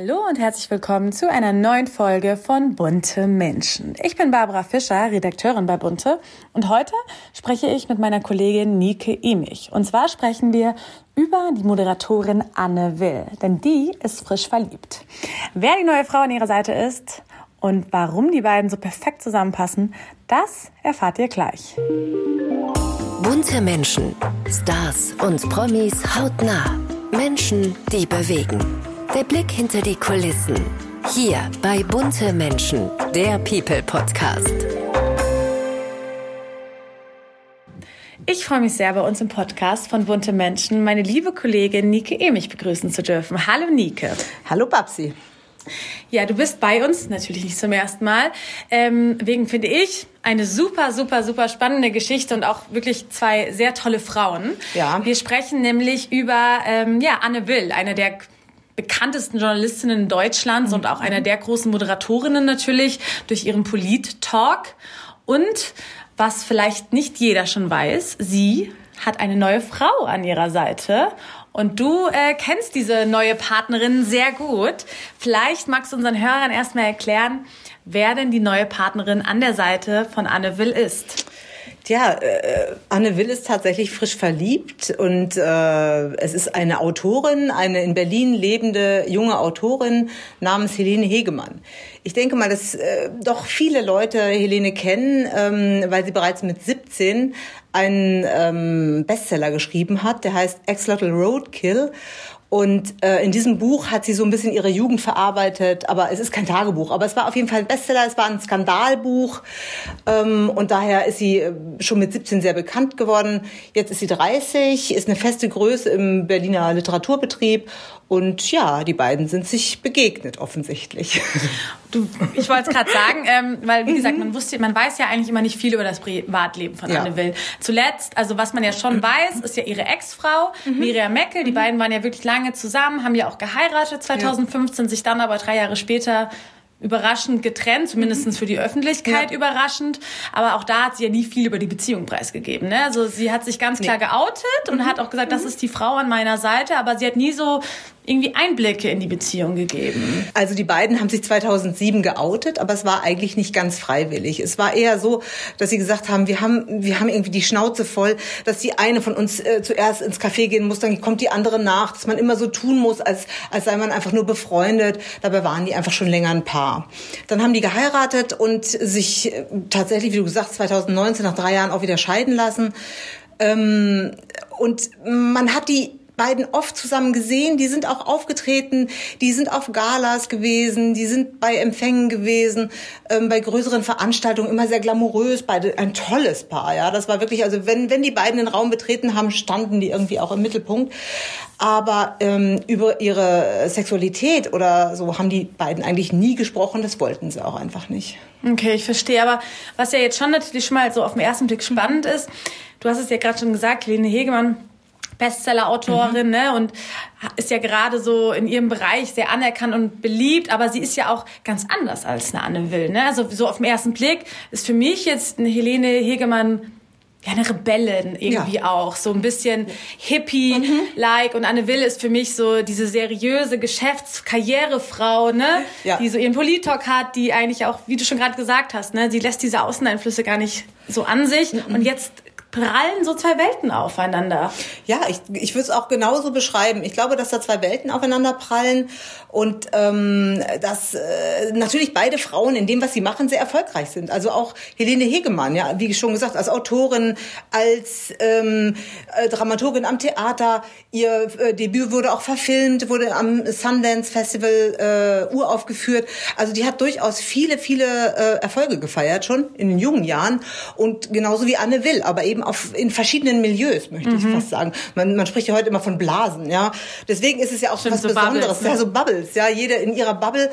Hallo und herzlich willkommen zu einer neuen Folge von Bunte Menschen. Ich bin Barbara Fischer, Redakteurin bei Bunte und heute spreche ich mit meiner Kollegin Nike Emich. Und zwar sprechen wir über die Moderatorin Anne Will, denn die ist frisch verliebt. Wer die neue Frau an ihrer Seite ist und warum die beiden so perfekt zusammenpassen, das erfahrt ihr gleich. Bunte Menschen, Stars und Promis hautnah. Menschen, die bewegen. Der Blick hinter die Kulissen. Hier bei Bunte Menschen, der People Podcast. Ich freue mich sehr, bei uns im Podcast von Bunte Menschen meine liebe Kollegin Nike Emich begrüßen zu dürfen. Hallo Nike. Hallo Babsi. Ja, du bist bei uns, natürlich nicht zum ersten Mal. Ähm, wegen finde ich eine super, super, super spannende Geschichte und auch wirklich zwei sehr tolle Frauen. Ja. Wir sprechen nämlich über ähm, ja, Anne Will, eine der bekanntesten Journalistinnen Deutschlands mhm. und auch einer der großen Moderatorinnen natürlich durch ihren Polit-Talk. Und was vielleicht nicht jeder schon weiß, sie hat eine neue Frau an ihrer Seite. Und du äh, kennst diese neue Partnerin sehr gut. Vielleicht magst du unseren Hörern erstmal erklären, wer denn die neue Partnerin an der Seite von Anne Will ist. Ja, äh, Anne Will ist tatsächlich frisch verliebt und äh, es ist eine Autorin, eine in Berlin lebende junge Autorin namens Helene Hegemann. Ich denke mal, dass äh, doch viele Leute Helene kennen, ähm, weil sie bereits mit 17 einen ähm, Bestseller geschrieben hat, der heißt Axolotl Roadkill. Und äh, in diesem Buch hat sie so ein bisschen ihre Jugend verarbeitet, aber es ist kein Tagebuch. Aber es war auf jeden Fall ein Bestseller, es war ein Skandalbuch ähm, und daher ist sie äh, schon mit 17 sehr bekannt geworden. Jetzt ist sie 30, ist eine feste Größe im Berliner Literaturbetrieb und ja, die beiden sind sich begegnet offensichtlich. Du, ich wollte es gerade sagen, ähm, weil wie gesagt, man wusste, man weiß ja eigentlich immer nicht viel über das Privatleben von ja. Anne Will. Zuletzt, also was man ja schon weiß, ist ja ihre Ex-Frau mhm. Miriam Meckel. Die mhm. beiden waren ja wirklich lange zusammen, haben ja auch geheiratet 2015, ja. sich dann aber drei Jahre später überraschend getrennt, zumindest für die Öffentlichkeit ja. überraschend. Aber auch da hat sie ja nie viel über die Beziehung preisgegeben. Ne? Also sie hat sich ganz klar nee. geoutet und mhm. hat auch gesagt, das mhm. ist die Frau an meiner Seite, aber sie hat nie so irgendwie Einblicke in die Beziehung gegeben. Also die beiden haben sich 2007 geoutet, aber es war eigentlich nicht ganz freiwillig. Es war eher so, dass sie gesagt haben, wir haben, wir haben irgendwie die Schnauze voll, dass die eine von uns äh, zuerst ins Café gehen muss, dann kommt die andere nach, dass man immer so tun muss, als, als sei man einfach nur befreundet. Dabei waren die einfach schon länger ein Paar. Dann haben die geheiratet und sich äh, tatsächlich, wie du gesagt, 2019 nach drei Jahren auch wieder scheiden lassen. Ähm, und man hat die beiden oft zusammen gesehen. Die sind auch aufgetreten, die sind auf Galas gewesen, die sind bei Empfängen gewesen, ähm, bei größeren Veranstaltungen immer sehr glamourös. Beide ein tolles Paar, ja. Das war wirklich, also wenn wenn die beiden den Raum betreten haben, standen die irgendwie auch im Mittelpunkt. Aber ähm, über ihre Sexualität oder so haben die beiden eigentlich nie gesprochen. Das wollten sie auch einfach nicht. Okay, ich verstehe. Aber was ja jetzt schon natürlich schon mal so auf den ersten Blick spannend ist, du hast es ja gerade schon gesagt, Lene Hegemann Bestseller-Autorin mhm. ne, und ist ja gerade so in ihrem Bereich sehr anerkannt und beliebt, aber sie ist ja auch ganz anders als eine Anne Will. Ne? Also so auf den ersten Blick ist für mich jetzt eine Helene Hegemann ja, eine Rebellin irgendwie ja. auch. So ein bisschen Hippie-like. Mhm. Und Anne Will ist für mich so diese seriöse Geschäftskarrierefrau, ne? Ja. Die so ihren Politalk hat, die eigentlich auch, wie du schon gerade gesagt hast, ne? Sie lässt diese Außeneinflüsse gar nicht so an sich. Mhm. Und jetzt prallen so zwei Welten aufeinander. Ja, ich, ich würde es auch genauso beschreiben. Ich glaube, dass da zwei Welten aufeinander prallen und ähm, dass äh, natürlich beide Frauen in dem, was sie machen, sehr erfolgreich sind. Also auch Helene Hegemann, ja, wie schon gesagt, als Autorin, als ähm, äh, Dramaturgin am Theater. Ihr äh, Debüt wurde auch verfilmt, wurde am Sundance Festival äh, uraufgeführt. Also die hat durchaus viele, viele äh, Erfolge gefeiert schon in den jungen Jahren und genauso wie Anne Will, aber eben auf, in verschiedenen Milieus, möchte mhm. ich fast sagen. Man, man spricht ja heute immer von Blasen, ja. Deswegen ist es ja auch Stimmt, was so Besonderes. Bubbles, ne? Ja, so Bubbles, ja, jede in ihrer Bubble.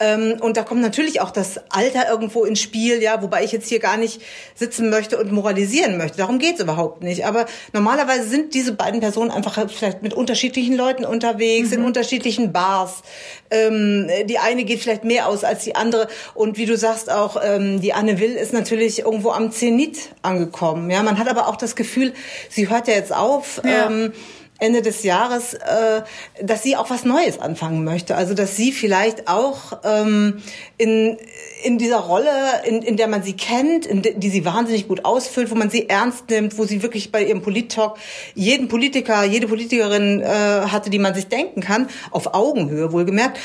Ähm, und da kommt natürlich auch das Alter irgendwo ins Spiel, ja, wobei ich jetzt hier gar nicht sitzen möchte und moralisieren möchte. Darum geht's überhaupt nicht. Aber normalerweise sind diese beiden Personen einfach vielleicht mit unterschiedlichen Leuten unterwegs, mhm. in unterschiedlichen Bars. Ähm, die eine geht vielleicht mehr aus als die andere. Und wie du sagst auch, ähm, die Anne Will ist natürlich irgendwo am Zenit angekommen. Ja, man hat aber auch das Gefühl, sie hört ja jetzt auf. Ja. Ähm, Ende des Jahres, äh, dass sie auch was Neues anfangen möchte. Also dass sie vielleicht auch ähm, in, in dieser Rolle, in, in der man sie kennt, in de, die sie wahnsinnig gut ausfüllt, wo man sie ernst nimmt, wo sie wirklich bei ihrem Polit-Talk jeden Politiker, jede Politikerin äh, hatte, die man sich denken kann, auf Augenhöhe wohlgemerkt.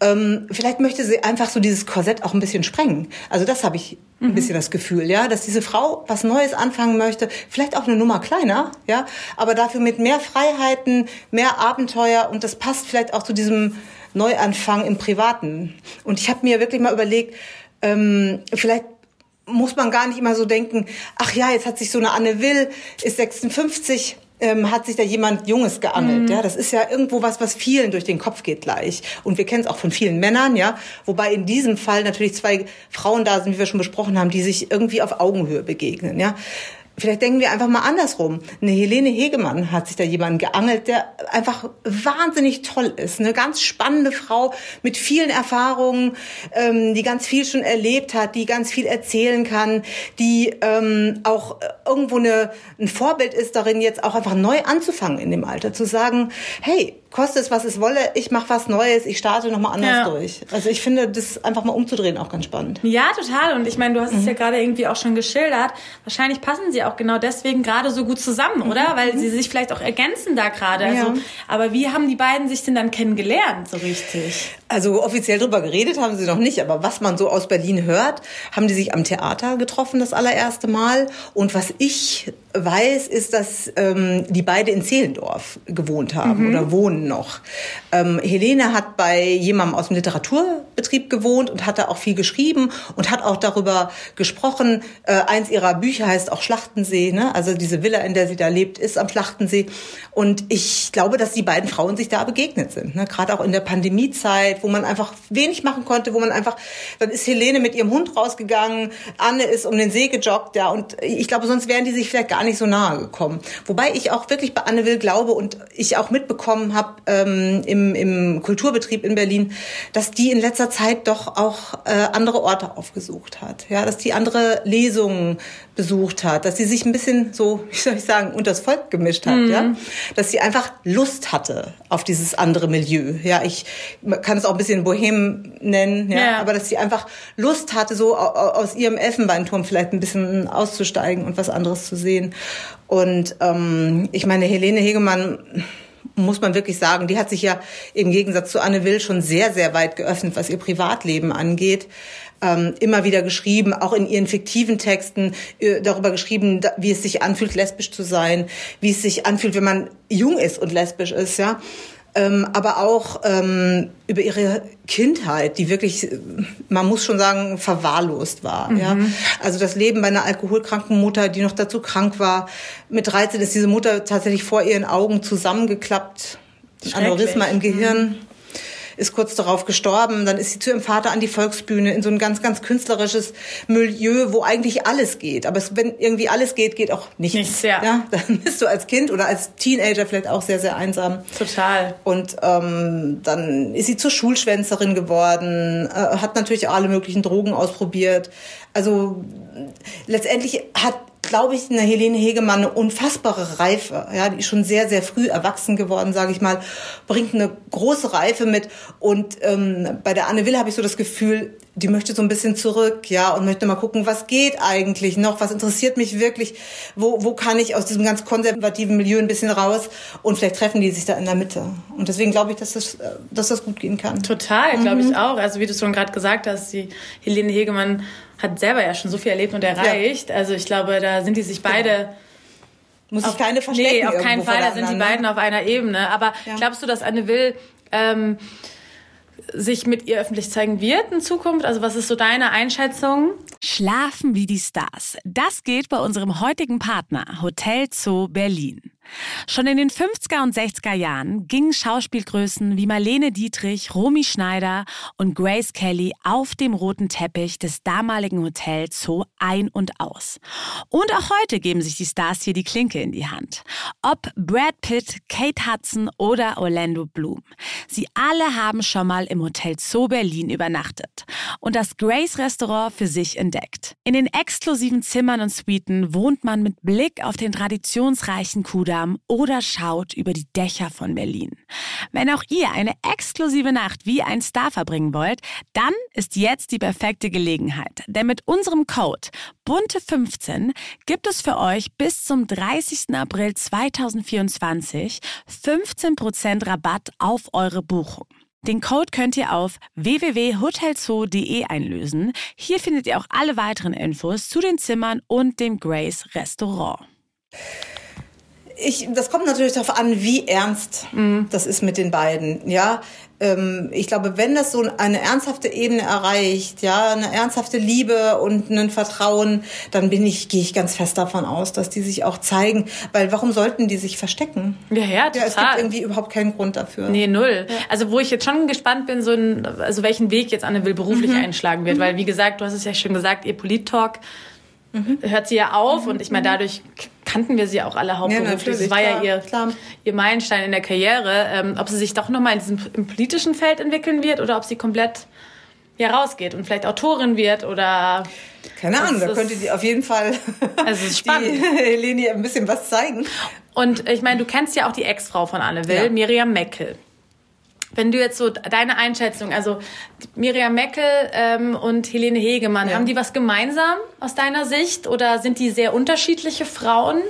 Ähm, vielleicht möchte sie einfach so dieses Korsett auch ein bisschen sprengen. Also das habe ich ein mhm. bisschen das Gefühl, ja, dass diese Frau was Neues anfangen möchte, vielleicht auch eine Nummer kleiner, ja, aber dafür mit mehr Freiheiten, mehr Abenteuer und das passt vielleicht auch zu diesem Neuanfang im Privaten. Und ich habe mir wirklich mal überlegt, ähm, vielleicht muss man gar nicht immer so denken, ach ja, jetzt hat sich so eine Anne Will, ist 56, ähm, hat sich da jemand Junges geangelt. Mhm. Ja, das ist ja irgendwo was, was vielen durch den Kopf geht gleich. Und wir kennen es auch von vielen Männern, ja. Wobei in diesem Fall natürlich zwei Frauen da sind, wie wir schon besprochen haben, die sich irgendwie auf Augenhöhe begegnen, ja. Vielleicht denken wir einfach mal andersrum. Eine Helene Hegemann hat sich da jemanden geangelt, der einfach wahnsinnig toll ist. Eine ganz spannende Frau mit vielen Erfahrungen, ähm, die ganz viel schon erlebt hat, die ganz viel erzählen kann, die ähm, auch irgendwo eine, ein Vorbild ist darin, jetzt auch einfach neu anzufangen in dem Alter. Zu sagen, hey, koste es, was es wolle, ich mache was Neues, ich starte nochmal anders ja. durch. Also ich finde, das einfach mal umzudrehen auch ganz spannend. Ja, total. Und ich meine, du hast mhm. es ja gerade irgendwie auch schon geschildert. Wahrscheinlich passen sie auch genau deswegen gerade so gut zusammen, mhm. oder? Weil mhm. sie sich vielleicht auch ergänzen da gerade. Also, ja. Aber wie haben die beiden sich denn dann kennengelernt, so richtig? Also offiziell drüber geredet haben sie noch nicht, aber was man so aus Berlin hört, haben die sich am Theater getroffen das allererste Mal. Und was ich weiß, ist, dass ähm, die beide in Zehlendorf gewohnt haben mhm. oder wohnen noch. Ähm, Helene hat bei jemandem aus dem Literaturbetrieb gewohnt und hat da auch viel geschrieben und hat auch darüber gesprochen. Äh, eins ihrer Bücher heißt auch Schlachtensee, ne? also diese Villa, in der sie da lebt, ist am Schlachtensee. Und ich glaube, dass die beiden Frauen sich da begegnet sind, ne? gerade auch in der Pandemiezeit, wo man einfach wenig machen konnte, wo man einfach, dann ist Helene mit ihrem Hund rausgegangen, Anne ist um den See gejoggt, ja, und ich glaube, sonst wären die sich vielleicht gar nicht so nahe gekommen. Wobei ich auch wirklich bei Anne Will glaube und ich auch mitbekommen habe ähm, im, im Kulturbetrieb in Berlin, dass die in letzter Zeit doch auch äh, andere Orte aufgesucht hat. Ja, dass die andere Lesungen besucht hat, dass sie sich ein bisschen so, wie soll ich sagen, unters Volk gemischt hat, mhm. ja, dass sie einfach Lust hatte auf dieses andere Milieu. Ja, ich kann es auch ein bisschen Bohem nennen, ja, ja. aber dass sie einfach Lust hatte, so aus ihrem Elfenbeinturm vielleicht ein bisschen auszusteigen und was anderes zu sehen. Und ähm, ich meine, Helene Hegemann muss man wirklich sagen, die hat sich ja im Gegensatz zu Anne Will schon sehr, sehr weit geöffnet, was ihr Privatleben angeht ähm, immer wieder geschrieben, auch in ihren fiktiven Texten äh, darüber geschrieben, wie es sich anfühlt, lesbisch zu sein, wie es sich anfühlt, wenn man jung ist und lesbisch ist, ja. Ähm, aber auch ähm, über ihre Kindheit, die wirklich, man muss schon sagen, verwahrlost war. Mhm. Ja? Also das Leben bei einer alkoholkranken Mutter, die noch dazu krank war. Mit 13 ist diese Mutter tatsächlich vor ihren Augen zusammengeklappt. Aneurysma im Gehirn. Mhm ist kurz darauf gestorben. Dann ist sie zu ihrem Vater an die Volksbühne in so ein ganz, ganz künstlerisches Milieu, wo eigentlich alles geht. Aber es, wenn irgendwie alles geht, geht auch nichts. Nichts, ja. ja. Dann bist du als Kind oder als Teenager vielleicht auch sehr, sehr einsam. Total. Und ähm, dann ist sie zur Schulschwänzerin geworden, äh, hat natürlich alle möglichen Drogen ausprobiert. Also letztendlich hat glaube ich, eine Helene Hegemann eine unfassbare Reife. Ja, die ist schon sehr, sehr früh erwachsen geworden, sage ich mal, bringt eine große Reife mit. Und ähm, bei der Anne Will habe ich so das Gefühl, die möchte so ein bisschen zurück, ja, und möchte mal gucken, was geht eigentlich noch, was interessiert mich wirklich, wo, wo kann ich aus diesem ganz konservativen Milieu ein bisschen raus und vielleicht treffen die sich da in der Mitte. Und deswegen glaube ich, dass das, dass das gut gehen kann. Total, glaube ich mhm. auch. Also wie du schon gerade gesagt hast, die Helene Hegemann hat selber ja schon so viel erlebt und erreicht. Ja. Also ich glaube, da sind die sich beide. Genau. Muss ich keine verstecken. Nee, auf keinen Fall, da sind die beiden auf einer Ebene. Aber ja. glaubst du, dass Anne Will ähm, sich mit ihr öffentlich zeigen wird in Zukunft? Also was ist so deine Einschätzung? Schlafen wie die Stars. Das geht bei unserem heutigen Partner Hotel Zoo Berlin. Schon in den 50er und 60er Jahren gingen Schauspielgrößen wie Marlene Dietrich, Romy Schneider und Grace Kelly auf dem roten Teppich des damaligen Hotels Zoo ein und aus. Und auch heute geben sich die Stars hier die Klinke in die Hand. Ob Brad Pitt, Kate Hudson oder Orlando Bloom. Sie alle haben schon mal im Hotel Zoo Berlin übernachtet und das Grace Restaurant für sich entdeckt. In den exklusiven Zimmern und Suiten wohnt man mit Blick auf den traditionsreichen Kudamm Kudamm oder schaut über die Dächer von Berlin. Wenn auch ihr eine exklusive Nacht wie ein Star verbringen wollt, dann ist jetzt die perfekte Gelegenheit. Denn mit unserem Code Bunte15 gibt es für euch bis zum 30. April 2024 15% Rabatt auf eure Buchung. Den Code könnt ihr auf www.hotelzoo.de einlösen. Hier findet ihr auch alle weiteren Infos zu den Zimmern und dem Grace Restaurant. Ich, das kommt natürlich darauf an, wie ernst mhm. das ist mit den beiden. Ja, ähm, ich glaube, wenn das so eine ernsthafte Ebene erreicht, ja, eine ernsthafte Liebe und ein Vertrauen, dann bin ich, gehe ich ganz fest davon aus, dass die sich auch zeigen. Weil warum sollten die sich verstecken? Ja, ja, total. Ja, es gibt irgendwie überhaupt keinen Grund dafür. Nee, null. Ja. Also wo ich jetzt schon gespannt bin, so ein, also welchen Weg jetzt Anne Will beruflich mhm. einschlagen wird, mhm. weil wie gesagt, du hast es ja schon gesagt, ihr Polit-Talk mhm. hört sie ja auf mhm. und ich meine, dadurch kannten wir sie auch alle hauptberuflich. Ja, das war klar, ja ihr, klar. ihr Meilenstein in der Karriere. Ähm, ob sie sich doch nochmal in diesem im politischen Feld entwickeln wird oder ob sie komplett ja rausgeht und vielleicht Autorin wird oder keine Ahnung, da könnte die auf jeden Fall also ist spannend. Helene ein bisschen was zeigen. Und ich meine, du kennst ja auch die Ex-Frau von Anne Will, ja. Miriam Meckel. Wenn du jetzt so deine Einschätzung, also Miriam Meckel ähm, und Helene Hegemann, ja. haben die was gemeinsam aus deiner Sicht oder sind die sehr unterschiedliche Frauen?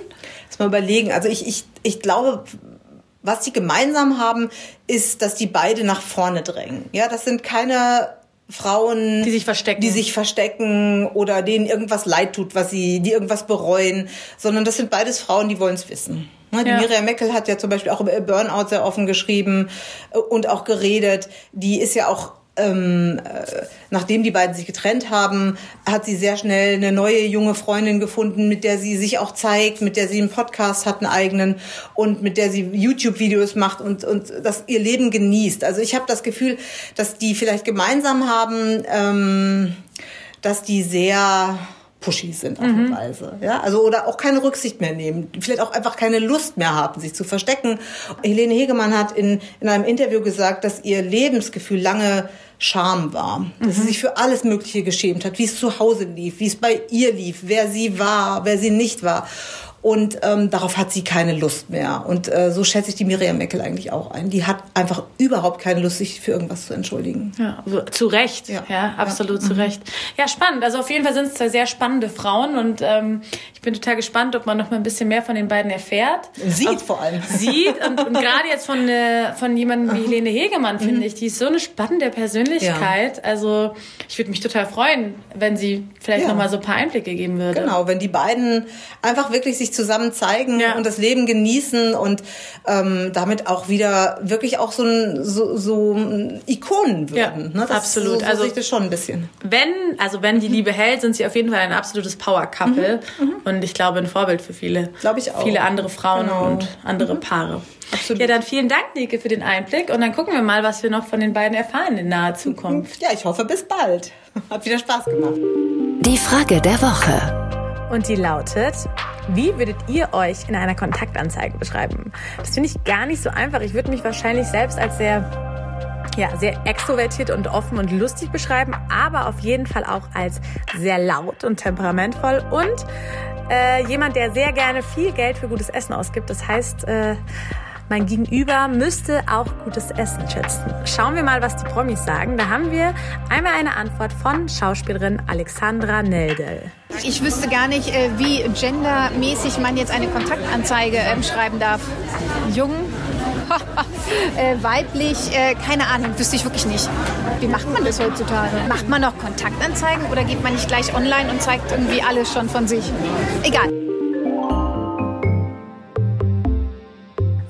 Lass mal überlegen. Also ich, ich, ich glaube, was sie gemeinsam haben, ist, dass die beide nach vorne drängen. Ja, das sind keine Frauen, die sich verstecken, die sich verstecken oder denen irgendwas leid tut, was sie, die irgendwas bereuen, sondern das sind beides Frauen, die wollen es wissen. Ne, die ja. Miriam Meckel hat ja zum Beispiel auch über Burnout sehr offen geschrieben äh, und auch geredet. Die ist ja auch ähm, äh, nachdem die beiden sich getrennt haben, hat sie sehr schnell eine neue junge Freundin gefunden, mit der sie sich auch zeigt, mit der sie einen Podcast hat, einen eigenen und mit der sie YouTube-Videos macht und, und das ihr Leben genießt. Also ich habe das Gefühl, dass die vielleicht gemeinsam haben, ähm, dass die sehr pushy sind auf mhm. eine Weise. Ja, also oder auch keine Rücksicht mehr nehmen, vielleicht auch einfach keine Lust mehr haben, sich zu verstecken. Helene Hegemann hat in, in einem Interview gesagt, dass ihr Lebensgefühl lange Scham war, dass mhm. sie sich für alles Mögliche geschämt hat, wie es zu Hause lief, wie es bei ihr lief, wer sie war, wer sie nicht war. Und ähm, darauf hat sie keine Lust mehr. Und äh, so schätze ich die Miriam Meckel eigentlich auch ein. Die hat einfach überhaupt keine Lust, sich für irgendwas zu entschuldigen. Ja, also zu Recht. Ja, ja absolut ja. zu mhm. Recht. Ja, spannend. Also auf jeden Fall sind es zwei sehr spannende Frauen und ähm, ich bin total gespannt, ob man noch mal ein bisschen mehr von den beiden erfährt. Sieht Auch vor allem. Sieht und, und gerade jetzt von, äh, von jemandem wie Helene Hegemann, finde mhm. ich, die ist so eine spannende Persönlichkeit. Ja. Also ich würde mich total freuen, wenn sie vielleicht ja. noch mal so ein paar Einblicke geben würde. Genau, wenn die beiden einfach wirklich sich zusammen zeigen ja. und das Leben genießen und ähm, damit auch wieder wirklich auch so, ein, so, so Ikonen würden. Ja, ne? das, absolut. So, so also sehe ich das schon ein bisschen. Wenn, also wenn die Liebe hält, sind sie auf jeden Fall ein absolutes Power-Couple mhm. mhm. und ich glaube ein Vorbild für viele, glaube ich auch. viele andere Frauen genau. und andere mhm. Paare. Absolut. Ja, dann vielen Dank, Nike, für den Einblick und dann gucken wir mal, was wir noch von den beiden erfahren in naher Zukunft. Ja, ich hoffe, bis bald. Hat wieder Spaß gemacht. Die Frage der Woche. Und die lautet, wie würdet ihr euch in einer Kontaktanzeige beschreiben? Das finde ich gar nicht so einfach. Ich würde mich wahrscheinlich selbst als sehr ja, sehr extrovertiert und offen und lustig beschreiben, aber auf jeden Fall auch als sehr laut und temperamentvoll und äh, jemand, der sehr gerne viel Geld für gutes Essen ausgibt. Das heißt, äh, mein Gegenüber müsste auch gutes Essen schätzen. Schauen wir mal, was die Promis sagen. Da haben wir einmal eine Antwort von Schauspielerin Alexandra Neldel. Ich wüsste gar nicht, äh, wie gendermäßig man jetzt eine Kontaktanzeige ähm, schreiben darf. Jung, äh, weiblich, äh, keine Ahnung, wüsste ich wirklich nicht. Wie macht man das heutzutage? Macht man noch Kontaktanzeigen oder geht man nicht gleich online und zeigt irgendwie alles schon von sich? Egal.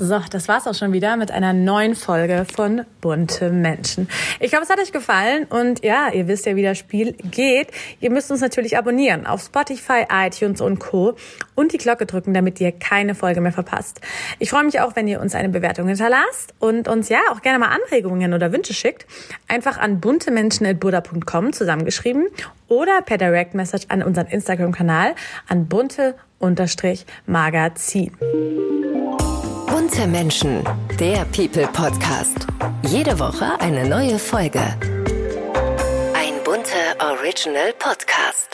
So, das war's auch schon wieder mit einer neuen Folge von Bunte Menschen. Ich hoffe, es hat euch gefallen und ja, ihr wisst ja, wie das Spiel geht. Ihr müsst uns natürlich abonnieren auf Spotify, iTunes und Co. und die Glocke drücken, damit ihr keine Folge mehr verpasst. Ich freue mich auch, wenn ihr uns eine Bewertung hinterlasst und uns ja auch gerne mal Anregungen oder Wünsche schickt. Einfach an buntemenschen.buddha.com zusammengeschrieben oder per Direct Message an unseren Instagram-Kanal an bunte-magazin. Bunte Menschen, der People Podcast. Jede Woche eine neue Folge. Ein bunter Original Podcast.